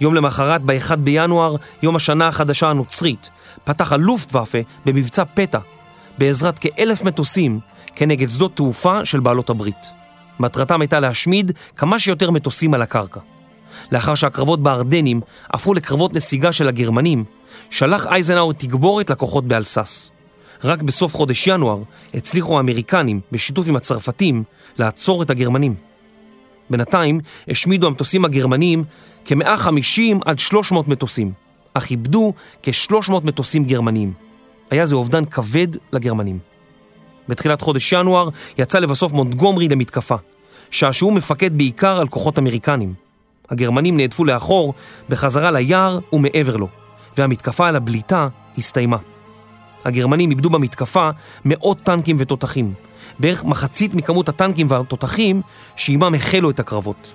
יום למחרת, ב-1 בינואר, יום השנה החדשה הנוצרית, פתח הלופטוואפה במבצע פתע, בעזרת כאלף מטוסים כנגד שדות תעופה של בעלות הברית. מטרתם הייתה להשמיד כמה שיותר מטוסים על הקרקע. לאחר שהקרבות בארדנים הפכו לקרבות נסיגה של הגרמנים, שלח אייזנאור תגבורת לכוחות באלסס. רק בסוף חודש ינואר הצליחו האמריקנים, בשיתוף עם הצרפתים, לעצור את הגרמנים. בינתיים השמידו המטוסים הגרמניים כ-150 עד 300 מטוסים, אך איבדו כ-300 מטוסים גרמניים. היה זה אובדן כבד לגרמנים. בתחילת חודש ינואר יצא לבסוף מונטגומרי למתקפה, שעשועו מפקד בעיקר על כוחות אמריקנים. הגרמנים נהדפו לאחור בחזרה ליער ומעבר לו, והמתקפה על הבליטה הסתיימה. הגרמנים איבדו במתקפה מאות טנקים ותותחים, בערך מחצית מכמות הטנקים והתותחים שעימם החלו את הקרבות.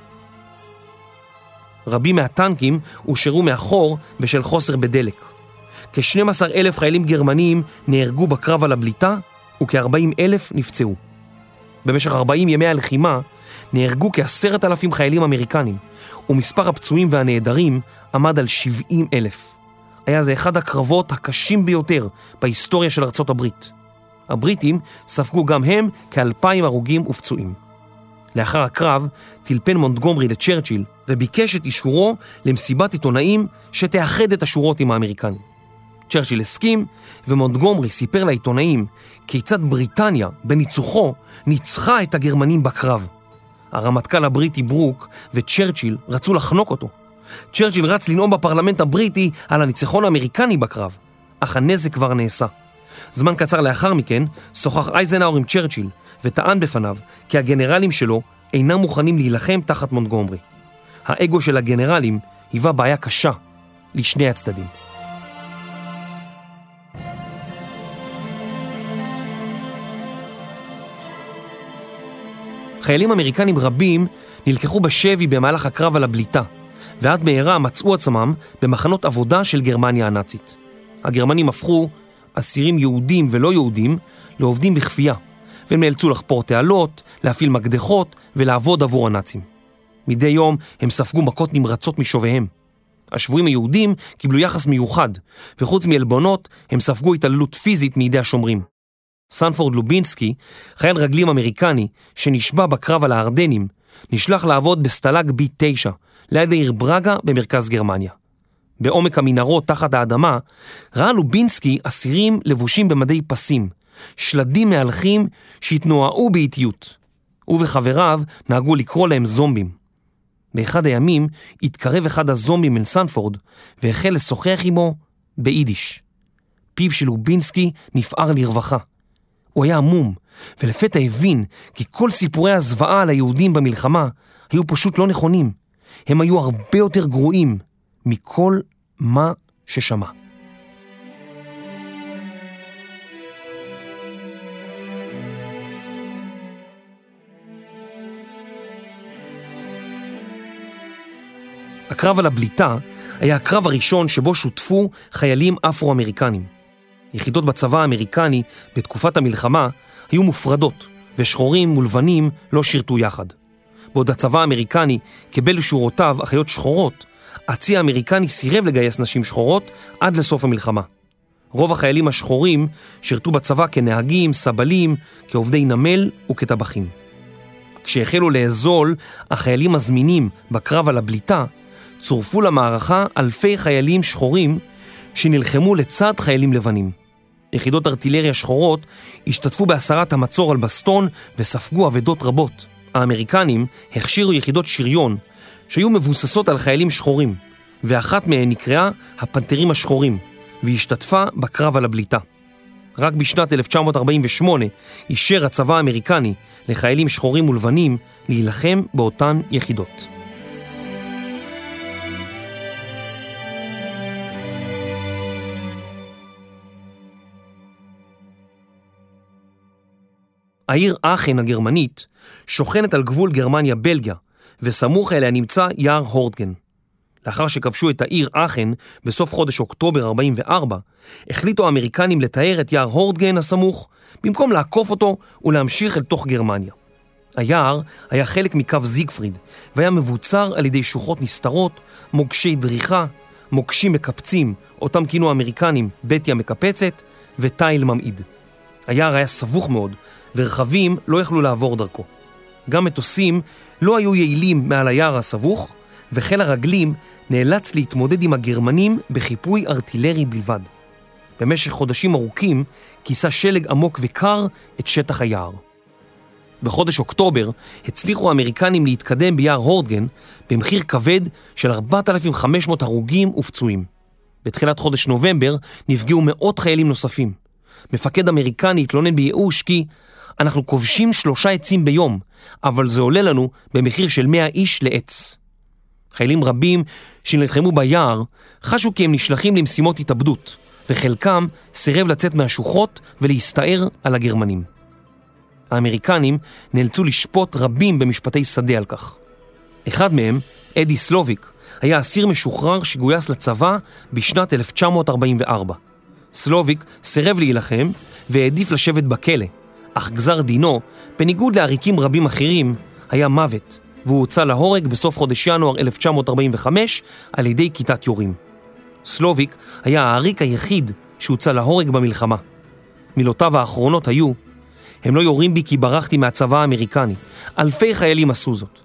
רבים מהטנקים הושארו מאחור בשל חוסר בדלק. כ-12 אלף חיילים גרמניים נהרגו בקרב על הבליטה וכ-40 אלף נפצעו. במשך 40 ימי הלחימה נהרגו כ-10 אלפים חיילים אמריקנים, ומספר הפצועים והנעדרים עמד על 70 אלף. היה זה אחד הקרבות הקשים ביותר בהיסטוריה של ארצות הברית. הבריטים ספגו גם הם כאלפיים הרוגים ופצועים. לאחר הקרב טלפן מונטגומרי לצ'רצ'יל וביקש את אישורו למסיבת עיתונאים שתאחד את השורות עם האמריקנים. צ'רצ'יל הסכים, ומונטגומרי סיפר לעיתונאים כיצד בריטניה, בניצוחו, ניצחה את הגרמנים בקרב. הרמטכ"ל הבריטי ברוק וצ'רצ'יל רצו לחנוק אותו. צ'רצ'יל רץ לנאום בפרלמנט הבריטי על הניצחון האמריקני בקרב, אך הנזק כבר נעשה. זמן קצר לאחר מכן שוחח אייזנהאור עם צ'רצ'יל וטען בפניו כי הגנרלים שלו אינם מוכנים להילחם תחת מונטגומרי. האגו של הגנרלים היווה בעיה קשה לשני הצדדים. חיילים אמריקנים רבים נלקחו בשבי במהלך הקרב על הבליטה, ועד מהרה מצאו עצמם במחנות עבודה של גרמניה הנאצית. הגרמנים הפכו אסירים יהודים ולא יהודים לעובדים בכפייה, והם נאלצו לחפור תעלות, להפעיל מקדחות ולעבוד עבור הנאצים. מדי יום הם ספגו מכות נמרצות משוביהם. השבויים היהודים קיבלו יחס מיוחד, וחוץ מעלבונות הם ספגו התעללות פיזית מידי השומרים. סנפורד לובינסקי, חייל רגלים אמריקני שנשבע בקרב על הארדנים, נשלח לעבוד בסטלג B9, ליד העיר ברגה במרכז גרמניה. בעומק המנהרות תחת האדמה, ראה לובינסקי אסירים לבושים במדי פסים, שלדים מהלכים שהתנועעו באיטיות. הוא וחבריו נהגו לקרוא להם זומבים. באחד הימים התקרב אחד הזומבים אל סנפורד והחל לשוחח עמו ביידיש. פיו של לובינסקי נפער לרווחה. הוא היה עמום, ולפתע הבין כי כל סיפורי הזוועה על היהודים במלחמה היו פשוט לא נכונים. הם היו הרבה יותר גרועים מכל מה ששמע. הקרב על הבליטה היה הקרב הראשון שבו שותפו חיילים אפרו-אמריקנים. יחידות בצבא האמריקני בתקופת המלחמה היו מופרדות, ושחורים ולבנים לא שירתו יחד. בעוד הצבא האמריקני קיבל לשורותיו אחיות שחורות, הצי האמריקני סירב לגייס נשים שחורות עד לסוף המלחמה. רוב החיילים השחורים שירתו בצבא כנהגים, סבלים, כעובדי נמל וכטבחים. כשהחלו לאזול החיילים הזמינים בקרב על הבליטה, צורפו למערכה אלפי חיילים שחורים שנלחמו לצד חיילים לבנים. יחידות ארטילריה שחורות השתתפו בהסרת המצור על בסטון וספגו אבדות רבות. האמריקנים הכשירו יחידות שריון שהיו מבוססות על חיילים שחורים, ואחת מהן נקראה הפנתרים השחורים, והשתתפה בקרב על הבליטה. רק בשנת 1948 אישר הצבא האמריקני לחיילים שחורים ולבנים להילחם באותן יחידות. העיר אכן הגרמנית שוכנת על גבול גרמניה-בלגיה, וסמוך אליה נמצא יער הורטגן. לאחר שכבשו את העיר אכן בסוף חודש אוקטובר 44, החליטו האמריקנים לתאר את יער הורטגן הסמוך, במקום לעקוף אותו ולהמשיך אל תוך גרמניה. היער היה חלק מקו זיגפריד, והיה מבוצר על ידי שוחות נסתרות, מוקשי דריכה, מוקשים מקפצים, אותם כינו האמריקנים בתיה מקפצת, ותיל ממעיד. היער היה סבוך מאוד, ורכבים לא יכלו לעבור דרכו. גם מטוסים לא היו יעילים מעל היער הסבוך, וחיל הרגלים נאלץ להתמודד עם הגרמנים בחיפוי ארטילרי בלבד. במשך חודשים ארוכים כיסה שלג עמוק וקר את שטח היער. בחודש אוקטובר הצליחו האמריקנים להתקדם ביער הורדגן במחיר כבד של 4,500 הרוגים ופצועים. בתחילת חודש נובמבר נפגעו מאות חיילים נוספים. מפקד אמריקני התלונן בייאוש כי אנחנו כובשים שלושה עצים ביום, אבל זה עולה לנו במחיר של 100 איש לעץ. חיילים רבים שנלחמו ביער חשו כי הם נשלחים למשימות התאבדות, וחלקם סירב לצאת מהשוחות ולהסתער על הגרמנים. האמריקנים נאלצו לשפוט רבים במשפטי שדה על כך. אחד מהם, אדי סלוביק, היה אסיר משוחרר שגויס לצבא בשנת 1944. סלוביק סירב להילחם והעדיף לשבת בכלא, אך גזר דינו, בניגוד לעריקים רבים אחרים, היה מוות, והוא הוצא להורג בסוף חודש ינואר 1945 על ידי כיתת יורים. סלוביק היה העריק היחיד שהוצא להורג במלחמה. מילותיו האחרונות היו, הם לא יורים בי כי ברחתי מהצבא האמריקני. אלפי חיילים עשו זאת.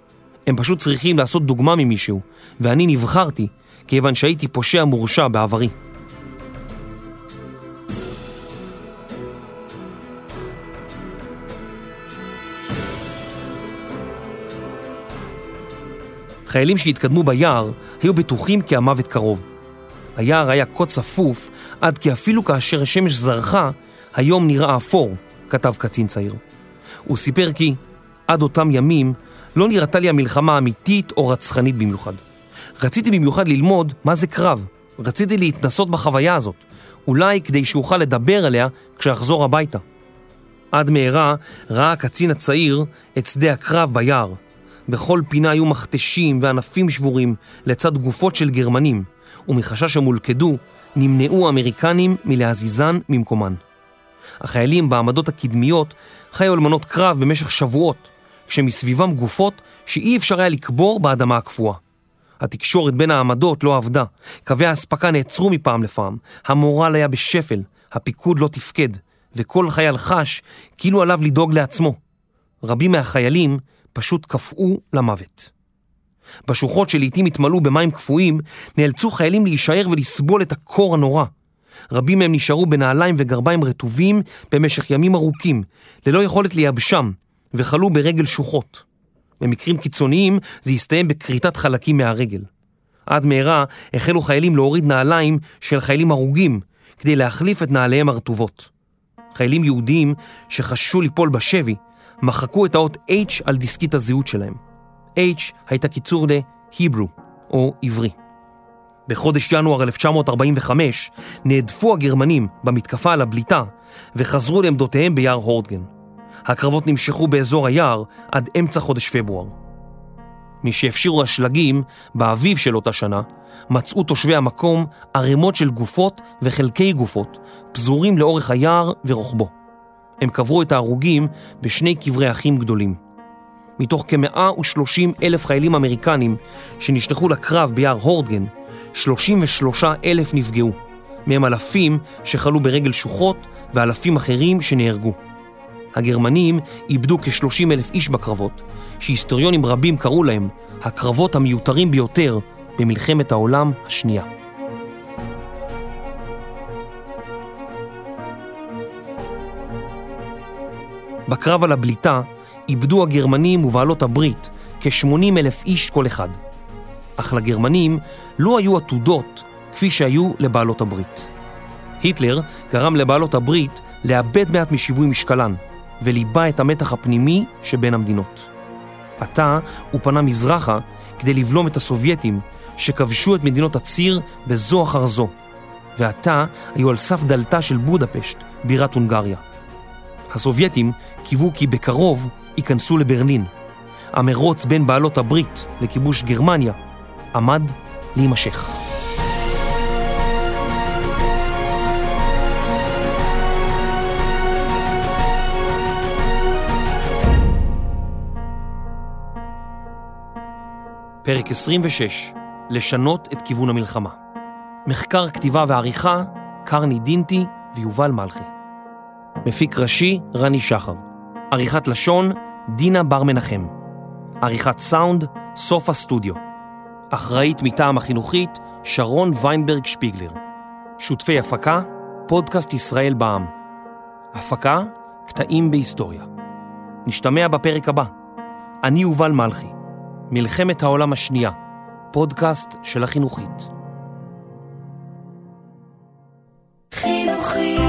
הם פשוט צריכים לעשות דוגמה ממישהו, ואני נבחרתי כיוון שהייתי פושע מורשע בעברי. חיילים שהתקדמו ביער היו בטוחים כי המוות קרוב. היער היה כה צפוף עד כי אפילו כאשר השמש זרחה, היום נראה אפור, כתב קצין צעיר. הוא סיפר כי עד אותם ימים לא נראתה לי המלחמה אמיתית או רצחנית במיוחד. רציתי במיוחד ללמוד מה זה קרב, רציתי להתנסות בחוויה הזאת, אולי כדי שאוכל לדבר עליה כשאחזור הביתה. עד מהרה ראה הקצין הצעיר את שדה הקרב ביער. בכל פינה היו מכתשים וענפים שבורים לצד גופות של גרמנים, ומחשש שהם הולכדו, נמנעו האמריקנים מלהזיזן ממקומן. החיילים בעמדות הקדמיות חיו על מנות קרב במשך שבועות, כשמסביבם גופות שאי אפשר היה לקבור באדמה הקפואה. התקשורת בין העמדות לא עבדה, קווי האספקה נעצרו מפעם לפעם, המורל היה בשפל, הפיקוד לא תפקד, וכל חייל חש כאילו עליו לדאוג לעצמו. רבים מהחיילים פשוט קפאו למוות. בשוחות שלעיתים התמלאו במים קפואים, נאלצו חיילים להישאר ולסבול את הקור הנורא. רבים מהם נשארו בנעליים וגרביים רטובים במשך ימים ארוכים, ללא יכולת לייבשם, וחלו ברגל שוחות. במקרים קיצוניים זה הסתיים בכריתת חלקים מהרגל. עד מהרה החלו חיילים להוריד נעליים של חיילים הרוגים כדי להחליף את נעליהם הרטובות. חיילים יהודיים שחששו ליפול בשבי מחקו את האות H על דיסקית הזהות שלהם. H הייתה קיצור ל-Hebrew, או עברי. בחודש ינואר 1945 נהדפו הגרמנים במתקפה על הבליטה וחזרו לעמדותיהם ביער הורדגן. הקרבות נמשכו באזור היער עד אמצע חודש פברואר. משהפשירו השלגים, באביב של אותה שנה, מצאו תושבי המקום ערימות של גופות וחלקי גופות, פזורים לאורך היער ורוחבו. הם קברו את ההרוגים בשני קברי אחים גדולים. מתוך כ-130 אלף חיילים אמריקנים שנשלחו לקרב ביער הורדגן, 33 אלף נפגעו, מהם אלפים שחלו ברגל שוחות ואלפים אחרים שנהרגו. הגרמנים איבדו כ-30 אלף איש בקרבות, שהיסטוריונים רבים קראו להם הקרבות המיותרים ביותר במלחמת העולם השנייה. בקרב על הבליטה איבדו הגרמנים ובעלות הברית כ-80 אלף איש כל אחד. אך לגרמנים לא היו עתודות כפי שהיו לבעלות הברית. היטלר גרם לבעלות הברית לאבד מעט משיווי משקלן, וליבה את המתח הפנימי שבין המדינות. עתה הוא פנה מזרחה כדי לבלום את הסובייטים שכבשו את מדינות הציר בזו אחר זו, ועתה היו על סף דלתה של בודפשט, בירת הונגריה. הסובייטים קיוו כי בקרוב ייכנסו לברלין. המרוץ בין בעלות הברית לכיבוש גרמניה עמד להימשך. פרק 26, לשנות את כיוון המלחמה. מחקר כתיבה ועריכה, קרני דינטי ויובל מלכי. מפיק ראשי, רני שחר. עריכת לשון, דינה בר מנחם. עריכת סאונד, סוף הסטודיו. אחראית מטעם החינוכית, שרון ויינברג שפיגלר. שותפי הפקה, פודקאסט ישראל בע"מ. הפקה, קטעים בהיסטוריה. נשתמע בפרק הבא. אני יובל מלכי. מלחמת העולם השנייה, פודקאסט של החינוכית. חינוכית